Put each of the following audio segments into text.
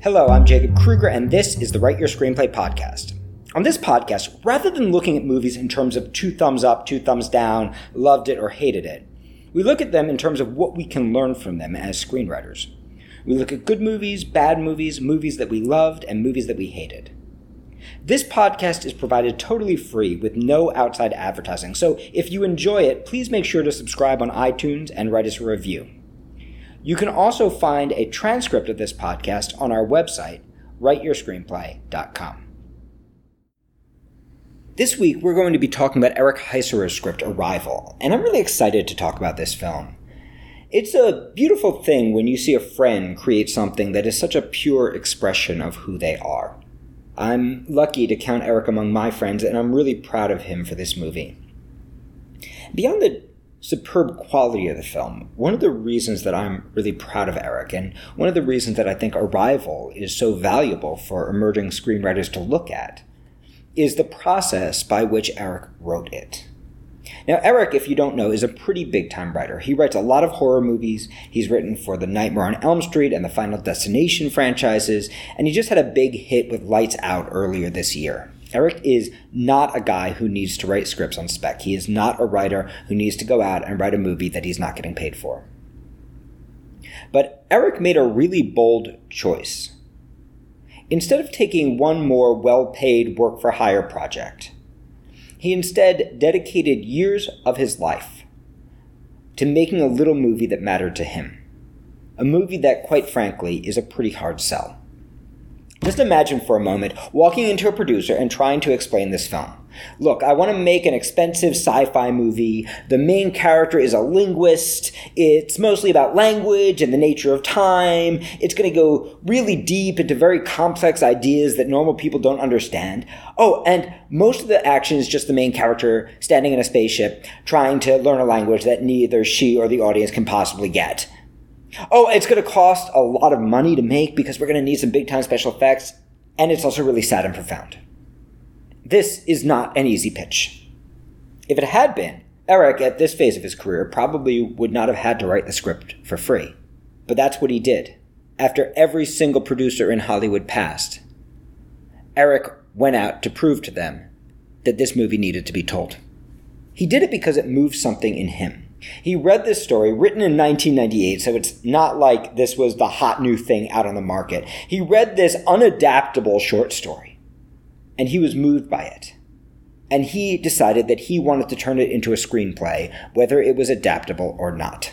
Hello, I'm Jacob Krueger, and this is the Write Your Screenplay podcast. On this podcast, rather than looking at movies in terms of two thumbs up, two thumbs down, loved it or hated it, we look at them in terms of what we can learn from them as screenwriters. We look at good movies, bad movies, movies that we loved, and movies that we hated. This podcast is provided totally free with no outside advertising, so if you enjoy it, please make sure to subscribe on iTunes and write us a review. You can also find a transcript of this podcast on our website, writeyourscreenplay.com. This week, we're going to be talking about Eric Heisserer's script Arrival, and I'm really excited to talk about this film. It's a beautiful thing when you see a friend create something that is such a pure expression of who they are. I'm lucky to count Eric among my friends, and I'm really proud of him for this movie. Beyond the superb quality of the film. One of the reasons that I'm really proud of Eric, and one of the reasons that I think Arrival is so valuable for emerging screenwriters to look at, is the process by which Eric wrote it. Now, Eric, if you don't know, is a pretty big time writer. He writes a lot of horror movies. He's written for the Nightmare on Elm Street and the Final Destination franchises, and he just had a big hit with Lights Out earlier this year. Eric is not a guy who needs to write scripts on spec. He is not a writer who needs to go out and write a movie that he's not getting paid for. But Eric made a really bold choice. Instead of taking one more well paid work for hire project, he instead dedicated years of his life to making a little movie that mattered to him. A movie that, quite frankly, is a pretty hard sell. Just imagine for a moment walking into a producer and trying to explain this film. Look, I want to make an expensive sci fi movie. The main character is a linguist. It's mostly about language and the nature of time. It's going to go really deep into very complex ideas that normal people don't understand. Oh, and most of the action is just the main character standing in a spaceship trying to learn a language that neither she or the audience can possibly get. Oh, it's going to cost a lot of money to make because we're going to need some big time special effects, and it's also really sad and profound. This is not an easy pitch. If it had been, Eric, at this phase of his career, probably would not have had to write the script for free. But that's what he did. After every single producer in Hollywood passed, Eric went out to prove to them that this movie needed to be told. He did it because it moved something in him. He read this story written in 1998, so it's not like this was the hot new thing out on the market. He read this unadaptable short story, and he was moved by it. And he decided that he wanted to turn it into a screenplay, whether it was adaptable or not.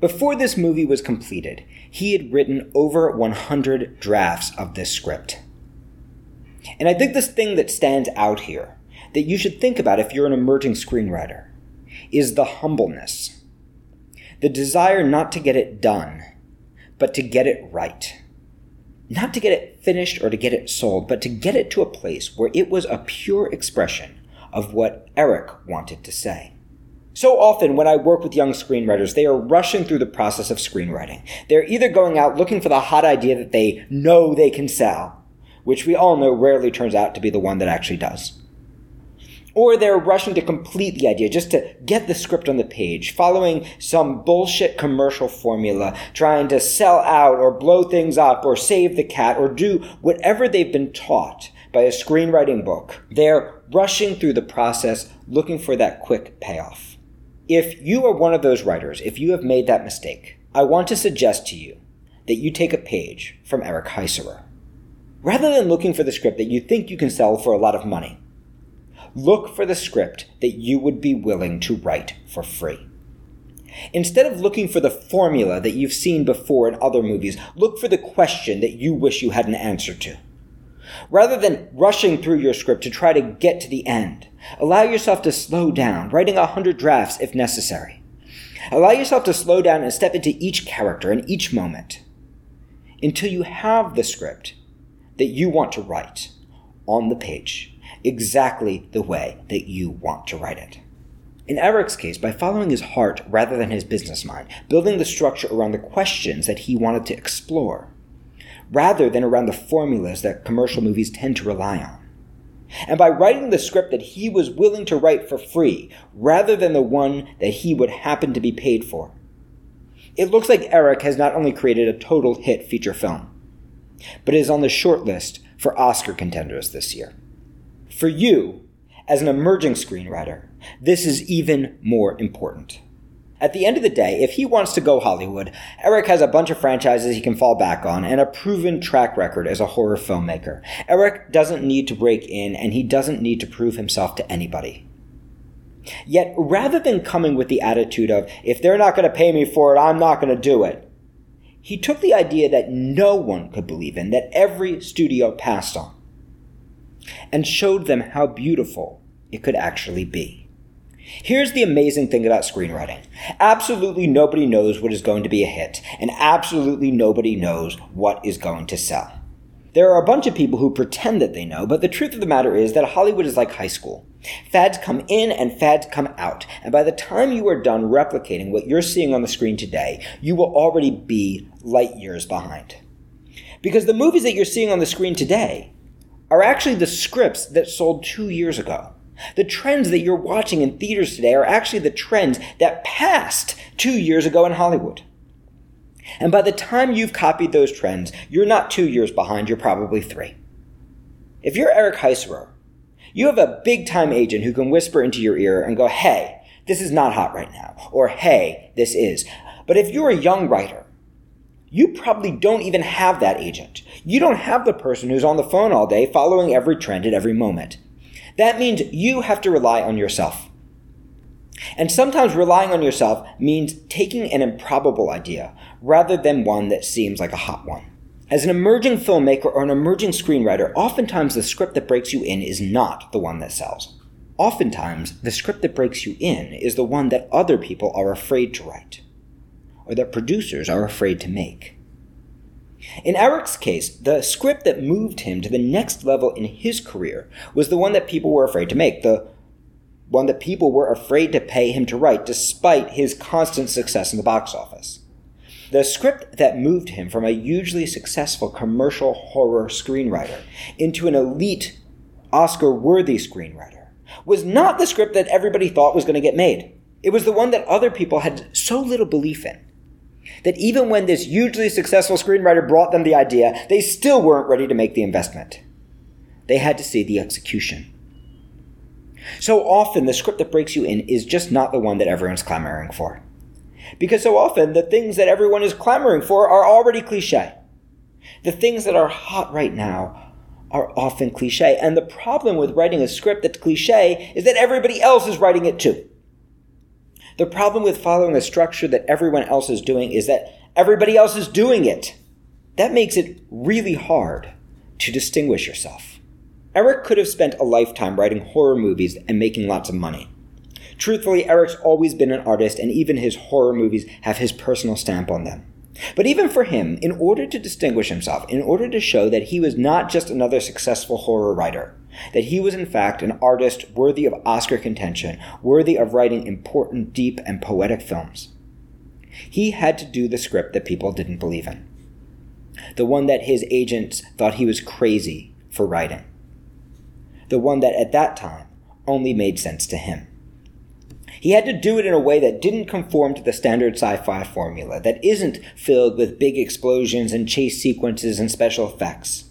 Before this movie was completed, he had written over 100 drafts of this script. And I think this thing that stands out here that you should think about if you're an emerging screenwriter is the humbleness, the desire not to get it done, but to get it right. Not to get it finished or to get it sold, but to get it to a place where it was a pure expression of what Eric wanted to say. So often, when I work with young screenwriters, they are rushing through the process of screenwriting. They're either going out looking for the hot idea that they know they can sell, which we all know rarely turns out to be the one that actually does or they're rushing to complete the idea just to get the script on the page, following some bullshit commercial formula, trying to sell out or blow things up or save the cat or do whatever they've been taught by a screenwriting book. They're rushing through the process looking for that quick payoff. If you are one of those writers, if you have made that mistake, I want to suggest to you that you take a page from Eric Heisserer. Rather than looking for the script that you think you can sell for a lot of money, Look for the script that you would be willing to write for free. Instead of looking for the formula that you've seen before in other movies, look for the question that you wish you had an answer to. Rather than rushing through your script to try to get to the end, allow yourself to slow down, writing a hundred drafts if necessary. Allow yourself to slow down and step into each character and each moment until you have the script that you want to write on the page exactly the way that you want to write it. In Eric's case, by following his heart rather than his business mind, building the structure around the questions that he wanted to explore, rather than around the formulas that commercial movies tend to rely on. And by writing the script that he was willing to write for free, rather than the one that he would happen to be paid for, it looks like Eric has not only created a total hit feature film, but is on the short list for Oscar contenders this year. For you, as an emerging screenwriter, this is even more important. At the end of the day, if he wants to go Hollywood, Eric has a bunch of franchises he can fall back on and a proven track record as a horror filmmaker. Eric doesn't need to break in and he doesn't need to prove himself to anybody. Yet, rather than coming with the attitude of, if they're not going to pay me for it, I'm not going to do it, he took the idea that no one could believe in, that every studio passed on, and showed them how beautiful it could actually be. Here's the amazing thing about screenwriting. Absolutely nobody knows what is going to be a hit, and absolutely nobody knows what is going to sell. There are a bunch of people who pretend that they know, but the truth of the matter is that Hollywood is like high school. Fads come in and fads come out, and by the time you are done replicating what you're seeing on the screen today, you will already be light years behind. Because the movies that you're seeing on the screen today are actually the scripts that sold two years ago. The trends that you're watching in theaters today are actually the trends that passed two years ago in Hollywood. And by the time you've copied those trends, you're not two years behind, you're probably three. If you're Eric Heisserer, you have a big time agent who can whisper into your ear and go, hey, this is not hot right now, or hey, this is. But if you're a young writer, you probably don't even have that agent. You don't have the person who's on the phone all day following every trend at every moment. That means you have to rely on yourself. And sometimes relying on yourself means taking an improbable idea rather than one that seems like a hot one. As an emerging filmmaker or an emerging screenwriter, oftentimes the script that breaks you in is not the one that sells. Oftentimes, the script that breaks you in is the one that other people are afraid to write, or that producers are afraid to make. In Eric's case, the script that moved him to the next level in his career was the one that people were afraid to make, the one that people were afraid to pay him to write, despite his constant success in the box office. The script that moved him from a hugely successful commercial horror screenwriter into an elite Oscar worthy screenwriter was not the script that everybody thought was going to get made. It was the one that other people had so little belief in that even when this hugely successful screenwriter brought them the idea, they still weren't ready to make the investment. They had to see the execution. So often, the script that breaks you in is just not the one that everyone's clamoring for. Because so often, the things that everyone is clamoring for are already cliche. The things that are hot right now are often cliche. And the problem with writing a script that's cliche is that everybody else is writing it too. The problem with following a structure that everyone else is doing is that everybody else is doing it. That makes it really hard to distinguish yourself. Eric could have spent a lifetime writing horror movies and making lots of money. Truthfully, Eric's always been an artist, and even his horror movies have his personal stamp on them. But even for him, in order to distinguish himself, in order to show that he was not just another successful horror writer, that he was in fact an artist worthy of Oscar contention, worthy of writing important, deep, and poetic films. He had to do the script that people didn't believe in. The one that his agents thought he was crazy for writing. The one that at that time only made sense to him. He had to do it in a way that didn't conform to the standard sci fi formula, that isn't filled with big explosions and chase sequences and special effects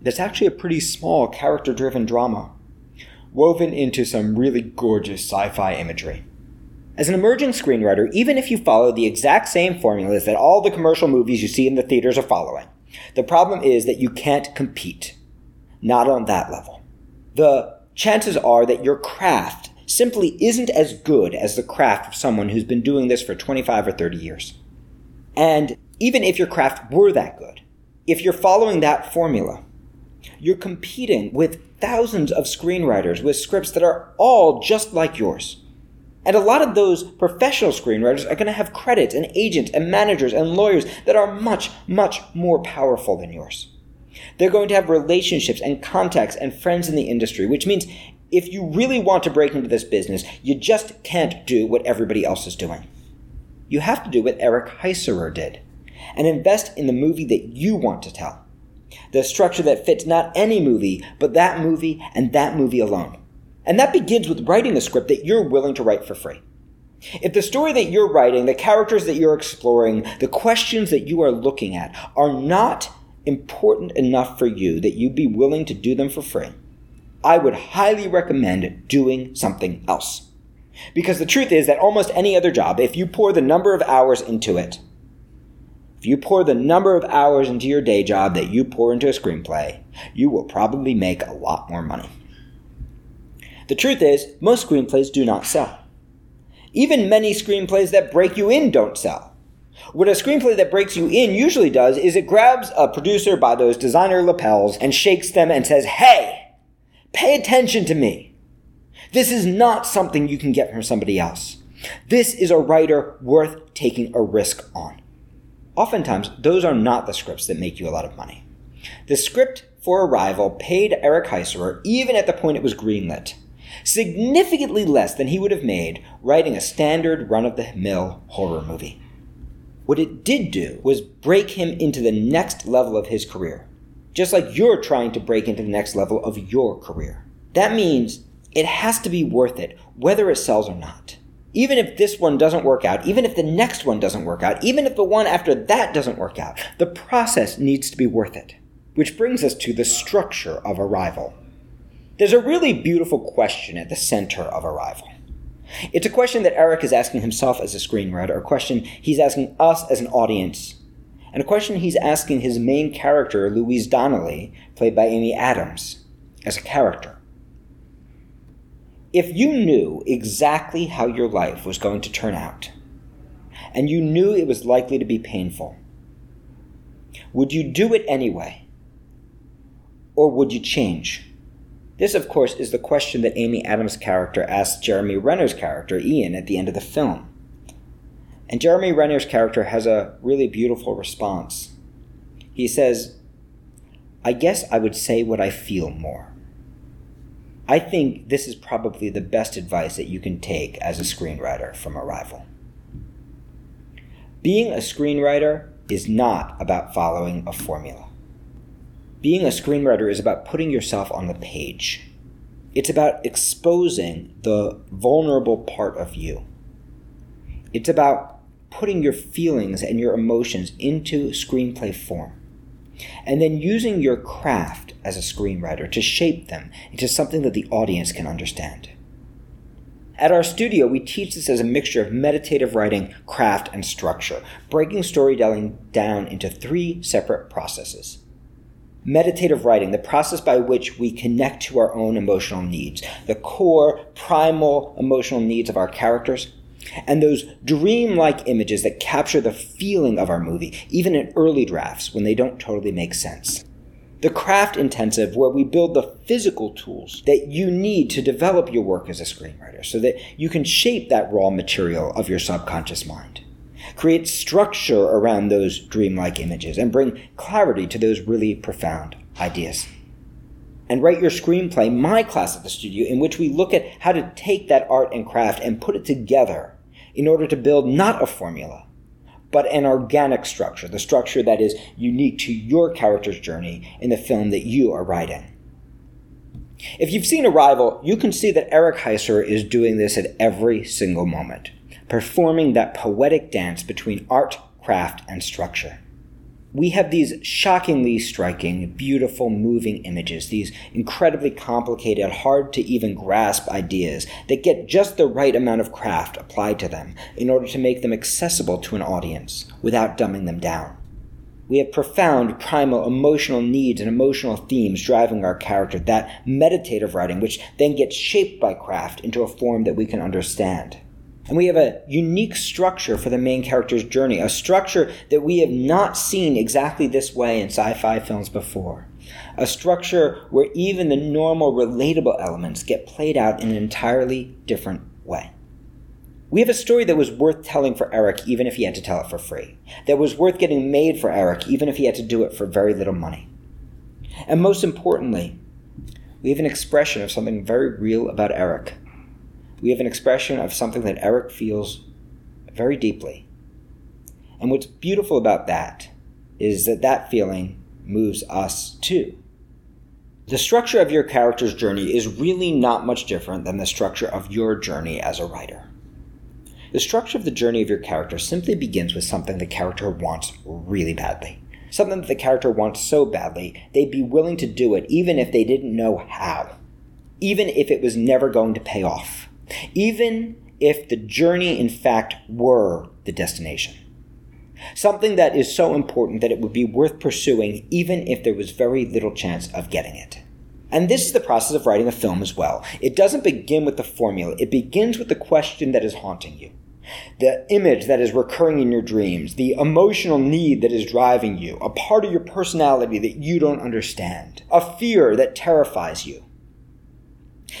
that's actually a pretty small character driven drama, woven into some really gorgeous sci fi imagery. As an emerging screenwriter, even if you follow the exact same formulas that all the commercial movies you see in the theaters are following, the problem is that you can't compete. Not on that level. The chances are that your craft simply isn't as good as the craft of someone who's been doing this for 25 or 30 years. And even if your craft were that good, if you're following that formula, you're competing with thousands of screenwriters with scripts that are all just like yours. And a lot of those professional screenwriters are going to have credits and agents and managers and lawyers that are much, much more powerful than yours. They're going to have relationships and contacts and friends in the industry, which means if you really want to break into this business, you just can't do what everybody else is doing. You have to do what Eric Heisserer did and invest in the movie that you want to tell the structure that fits not any movie, but that movie and that movie alone. And that begins with writing a script that you're willing to write for free. If the story that you're writing, the characters that you're exploring, the questions that you are looking at are not important enough for you that you'd be willing to do them for free, I would highly recommend doing something else. Because the truth is that almost any other job, if you pour the number of hours into it, if you pour the number of hours into your day job that you pour into a screenplay, you will probably make a lot more money. The truth is, most screenplays do not sell. Even many screenplays that break you in don't sell. What a screenplay that breaks you in usually does is it grabs a producer by those designer lapels and shakes them and says, Hey, pay attention to me. This is not something you can get from somebody else. This is a writer worth taking a risk on. Oftentimes, those are not the scripts that make you a lot of money. The script for Arrival paid Eric Heisserer, even at the point it was greenlit, significantly less than he would have made writing a standard run of the mill horror movie. What it did do was break him into the next level of his career, just like you're trying to break into the next level of your career. That means it has to be worth it, whether it sells or not. Even if this one doesn't work out, even if the next one doesn't work out, even if the one after that doesn't work out, the process needs to be worth it. Which brings us to the structure of Arrival. There's a really beautiful question at the center of Arrival. It's a question that Eric is asking himself as a screenwriter, a question he's asking us as an audience, and a question he's asking his main character, Louise Donnelly, played by Amy Adams, as a character. If you knew exactly how your life was going to turn out, and you knew it was likely to be painful, would you do it anyway? Or would you change? This, of course, is the question that Amy Adams' character asks Jeremy Renner's character, Ian, at the end of the film. And Jeremy Renner's character has a really beautiful response. He says, I guess I would say what I feel more. I think this is probably the best advice that you can take as a screenwriter from Arrival. Being a screenwriter is not about following a formula. Being a screenwriter is about putting yourself on the page. It's about exposing the vulnerable part of you. It's about putting your feelings and your emotions into screenplay form. And then using your craft as a screenwriter to shape them into something that the audience can understand. At our studio, we teach this as a mixture of meditative writing, craft, and structure, breaking storytelling down into three separate processes meditative writing, the process by which we connect to our own emotional needs, the core, primal emotional needs of our characters, and those dreamlike images that capture the feeling of our movie, even in early drafts when they don't totally make sense. The craft intensive, where we build the physical tools that you need to develop your work as a screenwriter so that you can shape that raw material of your subconscious mind create structure around those dreamlike images, and bring clarity to those really profound ideas. And write your screenplay, my class at the studio, in which we look at how to take that art and craft and put it together in order to build not a formula, but an organic structure, the structure that is unique to your character's journey in the film that you are writing. If you've seen Arrival, you can see that Eric Heisserer is doing this at every single moment performing that poetic dance between art, craft, and structure. We have these shockingly striking, beautiful, moving images, these incredibly complicated, hard to even grasp ideas that get just the right amount of craft applied to them in order to make them accessible to an audience without dumbing them down. We have profound, primal, emotional needs and emotional themes driving our character, that meditative writing, which then gets shaped by craft into a form that we can understand. And we have a unique structure for the main character's journey, a structure that we have not seen exactly this way in sci fi films before. A structure where even the normal relatable elements get played out in an entirely different way. We have a story that was worth telling for Eric even if he had to tell it for free, that was worth getting made for Eric even if he had to do it for very little money. And most importantly, we have an expression of something very real about Eric we have an expression of something that Eric feels very deeply. And what's beautiful about that is that that feeling moves us too. The structure of your character's journey is really not much different than the structure of your journey as a writer. The structure of the journey of your character simply begins with something the character wants really badly. Something that the character wants so badly, they'd be willing to do it even if they didn't know how. Even if it was never going to pay off. Even if the journey, in fact, were the destination. Something that is so important that it would be worth pursuing even if there was very little chance of getting it. And this is the process of writing a film as well. It doesn't begin with the formula, it begins with the question that is haunting you. The image that is recurring in your dreams, the emotional need that is driving you, a part of your personality that you don't understand, a fear that terrifies you.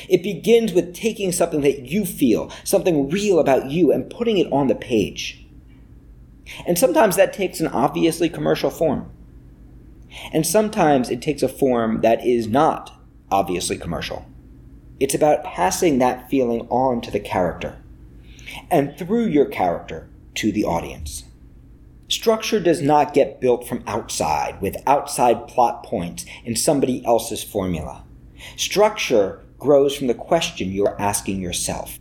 It begins with taking something that you feel, something real about you, and putting it on the page. And sometimes that takes an obviously commercial form. And sometimes it takes a form that is not obviously commercial. It's about passing that feeling on to the character, and through your character to the audience. Structure does not get built from outside with outside plot points in somebody else's formula. Structure grows from the question you are asking yourself.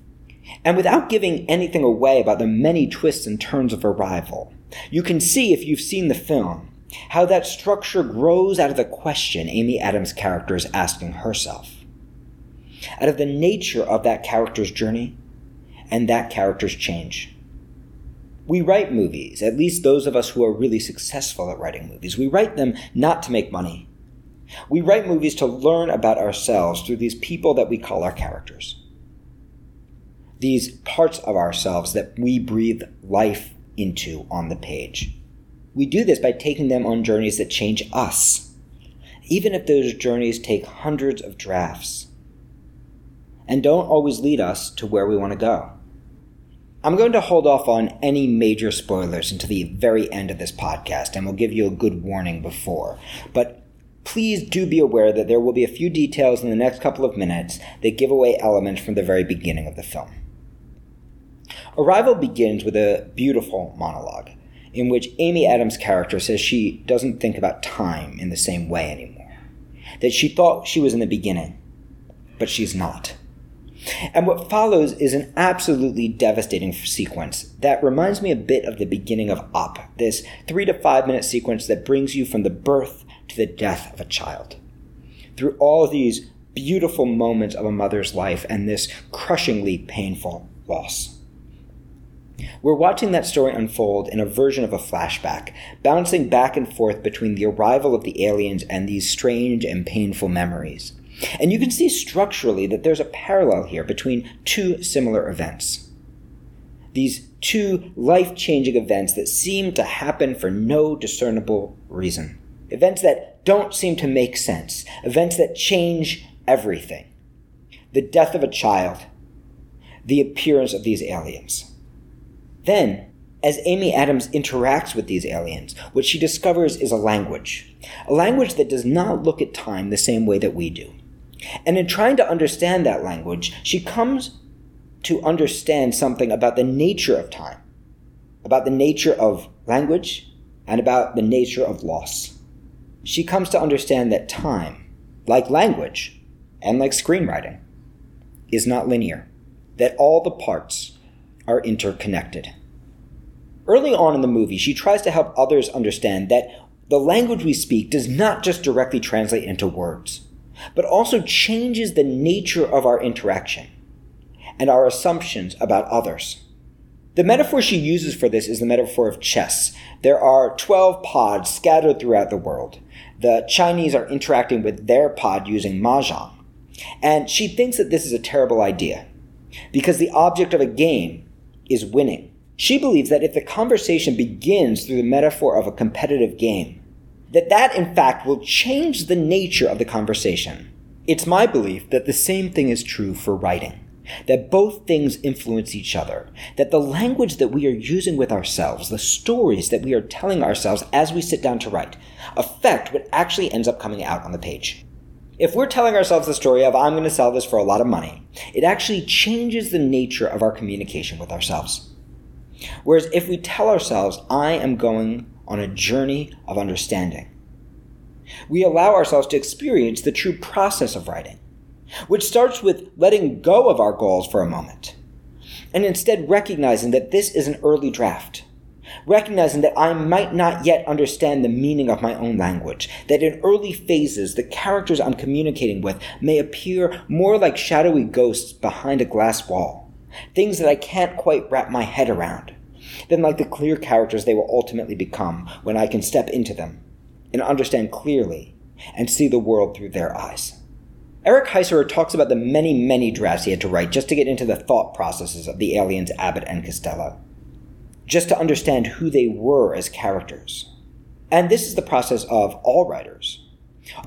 And without giving anything away about the many twists and turns of Arrival, you can see if you've seen the film how that structure grows out of the question Amy Adams' character is asking herself, out of the nature of that character's journey and that character's change. We write movies, at least those of us who are really successful at writing movies. We write them not to make money. We write movies to learn about ourselves through these people that we call our characters. These parts of ourselves that we breathe life into on the page. We do this by taking them on journeys that change us, even if those journeys take hundreds of drafts and don't always lead us to where we want to go. I'm going to hold off on any major spoilers until the very end of this podcast, and we'll give you a good warning before. But please do be aware that there will be a few details in the next couple of minutes that give away elements from the very beginning of the film. Arrival begins with a beautiful monologue in which Amy Adams' character says she doesn't think about time in the same way anymore. That she thought she was in the beginning, but she's not. And what follows is an absolutely devastating sequence that reminds me a bit of the beginning of Up, this three to five minute sequence that brings you from the birth to the death of a child. Through all these beautiful moments of a mother's life and this crushingly painful loss. We're watching that story unfold in a version of a flashback, bouncing back and forth between the arrival of the aliens and these strange and painful memories. And you can see structurally that there's a parallel here between two similar events. These two life changing events that seem to happen for no discernible reason. Events that don't seem to make sense. Events that change everything. The death of a child. The appearance of these aliens. Then, as Amy Adams interacts with these aliens, what she discovers is a language. A language that does not look at time the same way that we do. And in trying to understand that language, she comes to understand something about the nature of time, about the nature of language, and about the nature of loss. She comes to understand that time, like language, and like screenwriting, is not linear, that all the parts are interconnected. Early on in the movie, she tries to help others understand that the language we speak does not just directly translate into words, but also changes the nature of our interaction and our assumptions about others. The metaphor she uses for this is the metaphor of chess. There are 12 pods scattered throughout the world. The Chinese are interacting with their pod using mahjong. And she thinks that this is a terrible idea because the object of a game is winning. She believes that if the conversation begins through the metaphor of a competitive game, that that in fact will change the nature of the conversation. It's my belief that the same thing is true for writing. That both things influence each other. That the language that we are using with ourselves, the stories that we are telling ourselves as we sit down to write, affect what actually ends up coming out on the page. If we're telling ourselves the story of, I'm going to sell this for a lot of money, it actually changes the nature of our communication with ourselves. Whereas if we tell ourselves, I am going on a journey of understanding, we allow ourselves to experience the true process of writing, which starts with letting go of our goals for a moment and instead recognizing that this is an early draft. Recognizing that I might not yet understand the meaning of my own language, that in early phases the characters I'm communicating with may appear more like shadowy ghosts behind a glass wall, things that I can't quite wrap my head around, than like the clear characters they will ultimately become when I can step into them and understand clearly and see the world through their eyes. Eric Heisserer talks about the many, many drafts he had to write just to get into the thought processes of the aliens Abbott and Costello, just to understand who they were as characters. And this is the process of all writers.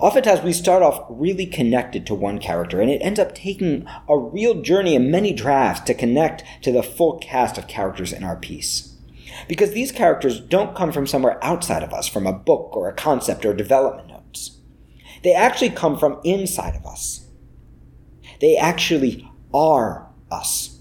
Oftentimes, we start off really connected to one character, and it ends up taking a real journey in many drafts to connect to the full cast of characters in our piece. Because these characters don't come from somewhere outside of us, from a book or a concept or development. They actually come from inside of us. They actually are us.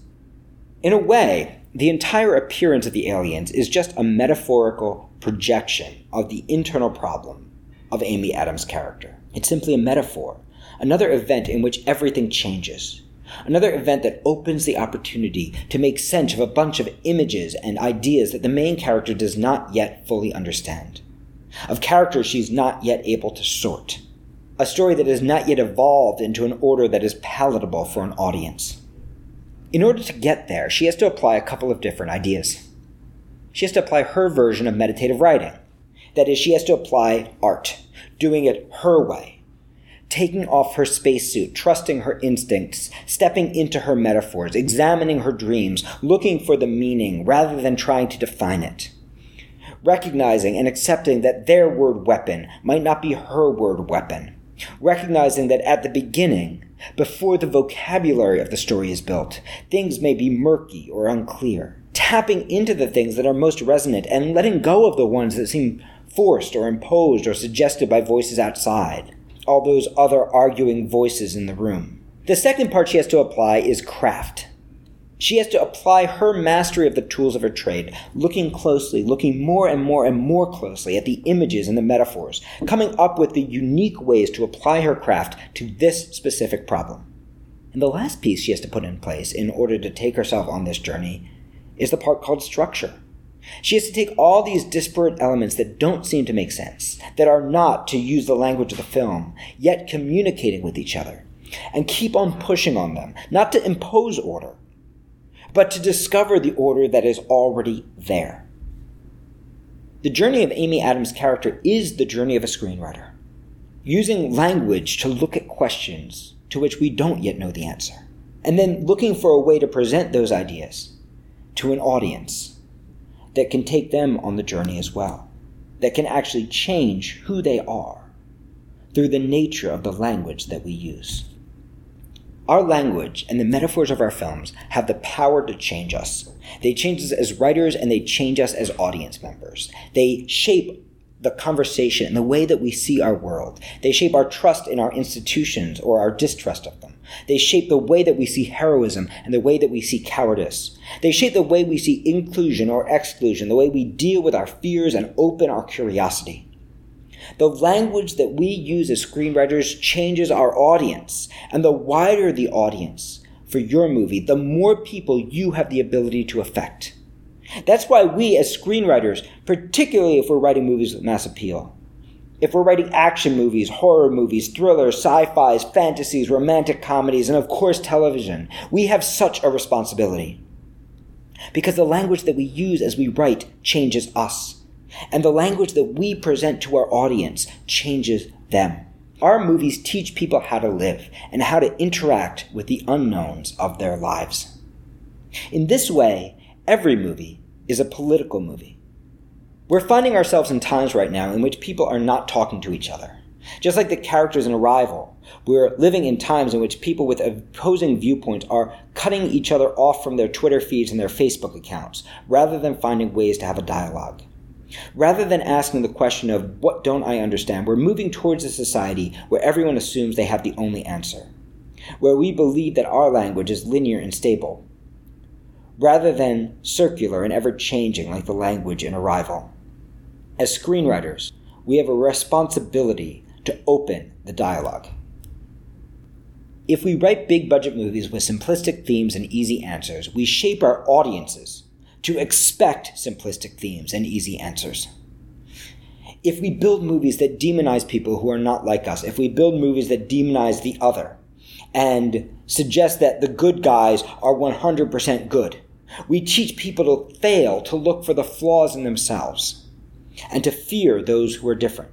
In a way, the entire appearance of the aliens is just a metaphorical projection of the internal problem of Amy Adams' character. It's simply a metaphor, another event in which everything changes. Another event that opens the opportunity to make sense of a bunch of images and ideas that the main character does not yet fully understand, of characters she's not yet able to sort a story that has not yet evolved into an order that is palatable for an audience. In order to get there, she has to apply a couple of different ideas. She has to apply her version of meditative writing. That is, she has to apply art, doing it her way, taking off her spacesuit, trusting her instincts, stepping into her metaphors, examining her dreams, looking for the meaning rather than trying to define it. Recognizing and accepting that their word weapon might not be her word weapon, recognizing that at the beginning, before the vocabulary of the story is built, things may be murky or unclear. Tapping into the things that are most resonant and letting go of the ones that seem forced or imposed or suggested by voices outside, all those other arguing voices in the room. The second part she has to apply is craft. She has to apply her mastery of the tools of her trade, looking closely, looking more and more and more closely at the images and the metaphors, coming up with the unique ways to apply her craft to this specific problem. And the last piece she has to put in place in order to take herself on this journey is the part called structure. She has to take all these disparate elements that don't seem to make sense, that are not, to use the language of the film, yet communicating with each other, and keep on pushing on them, not to impose order, but to discover the order that is already there. The journey of Amy Adams' character is the journey of a screenwriter, using language to look at questions to which we don't yet know the answer, and then looking for a way to present those ideas to an audience that can take them on the journey as well, that can actually change who they are through the nature of the language that we use. Our language and the metaphors of our films have the power to change us. They change us as writers and they change us as audience members. They shape the conversation and the way that we see our world. They shape our trust in our institutions or our distrust of them. They shape the way that we see heroism and the way that we see cowardice. They shape the way we see inclusion or exclusion, the way we deal with our fears and open our curiosity. The language that we use as screenwriters changes our audience. And the wider the audience for your movie, the more people you have the ability to affect. That's why we, as screenwriters, particularly if we're writing movies with mass appeal, if we're writing action movies, horror movies, thrillers, sci fis, fantasies, romantic comedies, and of course television, we have such a responsibility. Because the language that we use as we write changes us and the language that we present to our audience changes them. Our movies teach people how to live and how to interact with the unknowns of their lives. In this way, every movie is a political movie. We're finding ourselves in times right now in which people are not talking to each other. Just like the characters in Arrival, we're living in times in which people with opposing viewpoints are cutting each other off from their Twitter feeds and their Facebook accounts, rather than finding ways to have a dialogue. Rather than asking the question of what don't I understand, we're moving towards a society where everyone assumes they have the only answer, where we believe that our language is linear and stable, rather than circular and ever changing like the language in Arrival. As screenwriters, we have a responsibility to open the dialogue. If we write big budget movies with simplistic themes and easy answers, we shape our audiences to expect simplistic themes and easy answers. If we build movies that demonize people who are not like us, if we build movies that demonize the other and suggest that the good guys are 100% good, we teach people to fail to look for the flaws in themselves and to fear those who are different.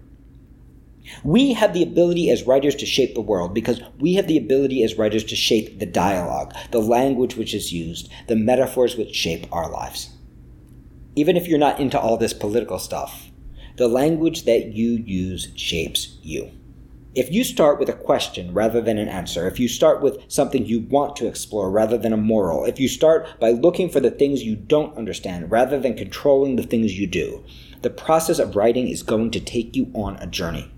We have the ability as writers to shape the world because we have the ability as writers to shape the dialogue, the language which is used, the metaphors which shape our lives. Even if you're not into all this political stuff, the language that you use shapes you. If you start with a question rather than an answer, if you start with something you want to explore rather than a moral, if you start by looking for the things you don't understand rather than controlling the things you do, the process of writing is going to take you on a journey.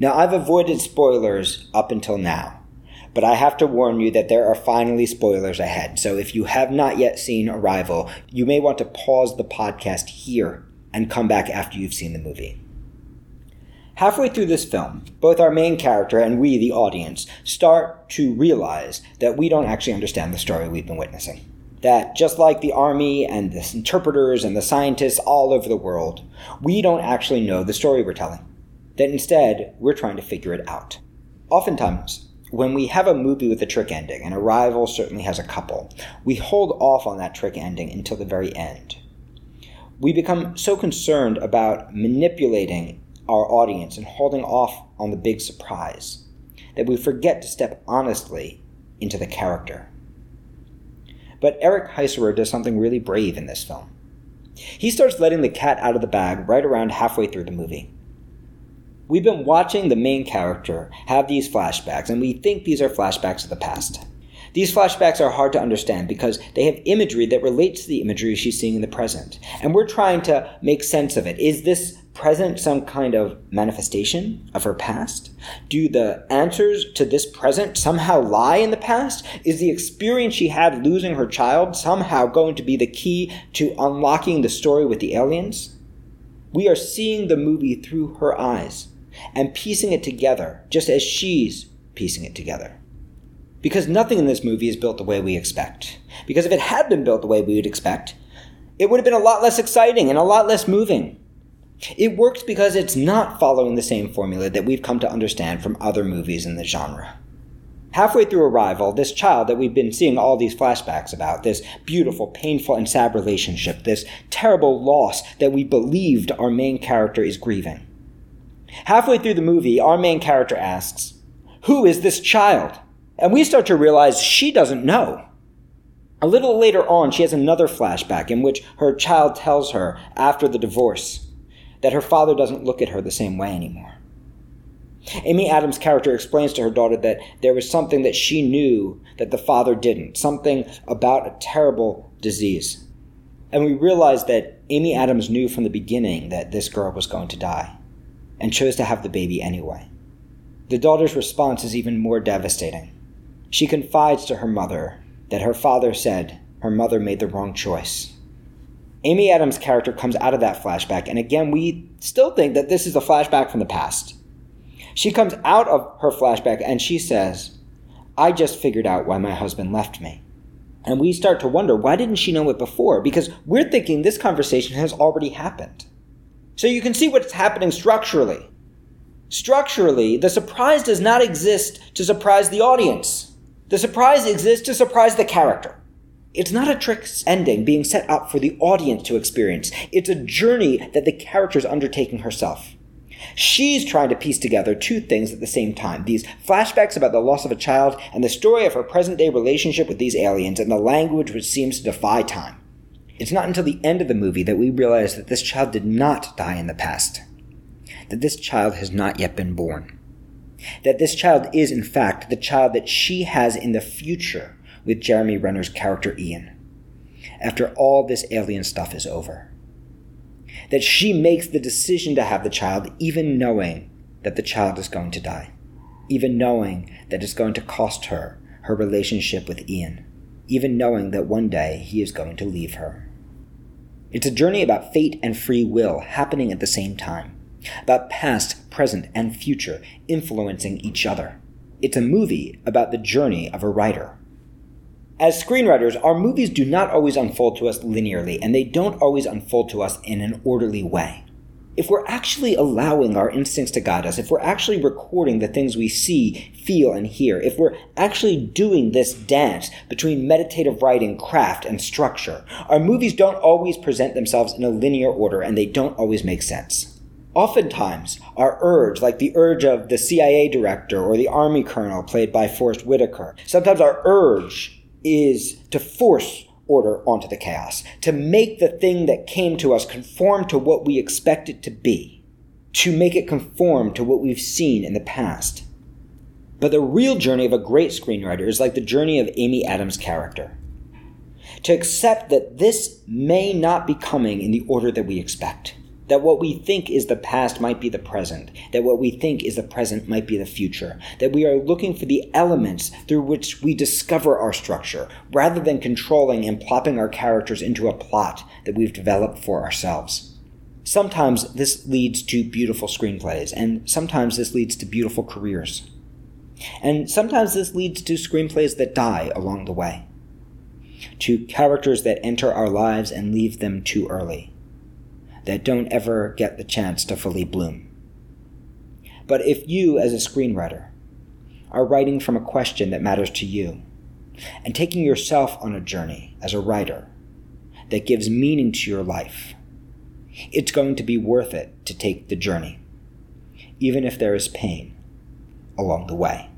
Now, I've avoided spoilers up until now, but I have to warn you that there are finally spoilers ahead. So if you have not yet seen Arrival, you may want to pause the podcast here and come back after you've seen the movie. Halfway through this film, both our main character and we, the audience, start to realize that we don't actually understand the story we've been witnessing. That just like the army and the interpreters and the scientists all over the world, we don't actually know the story we're telling that instead we're trying to figure it out. Oftentimes, when we have a movie with a trick ending, and Arrival certainly has a couple, we hold off on that trick ending until the very end. We become so concerned about manipulating our audience and holding off on the big surprise that we forget to step honestly into the character. But Eric Heisserer does something really brave in this film. He starts letting the cat out of the bag right around halfway through the movie. We've been watching the main character have these flashbacks, and we think these are flashbacks of the past. These flashbacks are hard to understand because they have imagery that relates to the imagery she's seeing in the present. And we're trying to make sense of it. Is this present some kind of manifestation of her past? Do the answers to this present somehow lie in the past? Is the experience she had losing her child somehow going to be the key to unlocking the story with the aliens? We are seeing the movie through her eyes and piecing it together just as she's piecing it together. Because nothing in this movie is built the way we expect. Because if it had been built the way we would expect, it would have been a lot less exciting and a lot less moving. It works because it's not following the same formula that we've come to understand from other movies in the genre. Halfway through Arrival, this child that we've been seeing all these flashbacks about, this beautiful, painful, and sad relationship, this terrible loss that we believed our main character is grieving, Halfway through the movie, our main character asks, Who is this child? And we start to realize she doesn't know. A little later on, she has another flashback in which her child tells her, after the divorce, that her father doesn't look at her the same way anymore. Amy Adams' character explains to her daughter that there was something that she knew that the father didn't, something about a terrible disease. And we realize that Amy Adams knew from the beginning that this girl was going to die and chose to have the baby anyway. The daughter's response is even more devastating. She confides to her mother that her father said her mother made the wrong choice. Amy Adams' character comes out of that flashback, and again, we still think that this is a flashback from the past. She comes out of her flashback and she says, I just figured out why my husband left me. And we start to wonder, why didn't she know it before? Because we're thinking this conversation has already happened. So you can see what's happening structurally. Structurally, the surprise does not exist to surprise the audience. The surprise exists to surprise the character. It's not a trick ending being set up for the audience to experience. It's a journey that the character is undertaking herself. She's trying to piece together two things at the same time these flashbacks about the loss of a child and the story of her present day relationship with these aliens and the language which seems to defy time. It's not until the end of the movie that we realize that this child did not die in the past, that this child has not yet been born, that this child is, in fact, the child that she has in the future with Jeremy Renner's character Ian, after all this alien stuff is over. That she makes the decision to have the child even knowing that the child is going to die, even knowing that it's going to cost her her relationship with Ian even knowing that one day he is going to leave her. It's a journey about fate and free will happening at the same time, about past, present, and future influencing each other. it's a movie about the journey of a writer. As screenwriters, our movies do not always unfold to us linearly, and they don't always unfold to us in an orderly way if we're actually allowing our instincts to guide us, if we're actually recording the things we see, feel, and hear, if we're actually doing this dance between meditative writing, craft, and structure, our movies don't always present themselves in a linear order and they don't always make sense. Oftentimes, our urge, like the urge of the CIA director or the army colonel played by Forest Whitaker, sometimes our urge is to force order onto the chaos, to make the thing that came to us conform to what we expect it to be, to make it conform to what we've seen in the past. But the real journey of a great screenwriter is like the journey of Amy Adams' character. To accept that this may not be coming in the order that we expect that what we think is the past might be the present, that what we think is the present might be the future, that we are looking for the elements through which we discover our structure, rather than controlling and plopping our characters into a plot that we've developed for ourselves. Sometimes this leads to beautiful screenplays, and sometimes this leads to beautiful careers. And sometimes this leads to screenplays that die along the way, to characters that enter our lives and leave them too early that don't ever get the chance to fully bloom. But if you, as a screenwriter, are writing from a question that matters to you, and taking yourself on a journey as a writer that gives meaning to your life, it's going to be worth it to take the journey, even if there is pain along the way.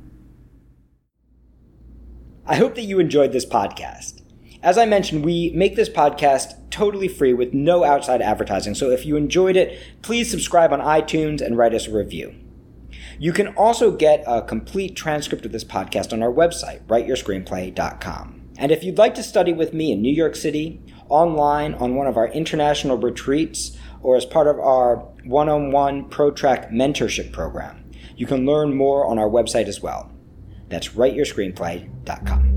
I hope that you enjoyed this podcast. As I mentioned, we make this podcast totally free with no outside advertising. So if you enjoyed it, please subscribe on iTunes and write us a review. You can also get a complete transcript of this podcast on our website, writeyourscreenplay.com. And if you'd like to study with me in New York City, online on one of our international retreats, or as part of our one on one ProTrack mentorship program, you can learn more on our website as well. That's writeyourscreenplay.com.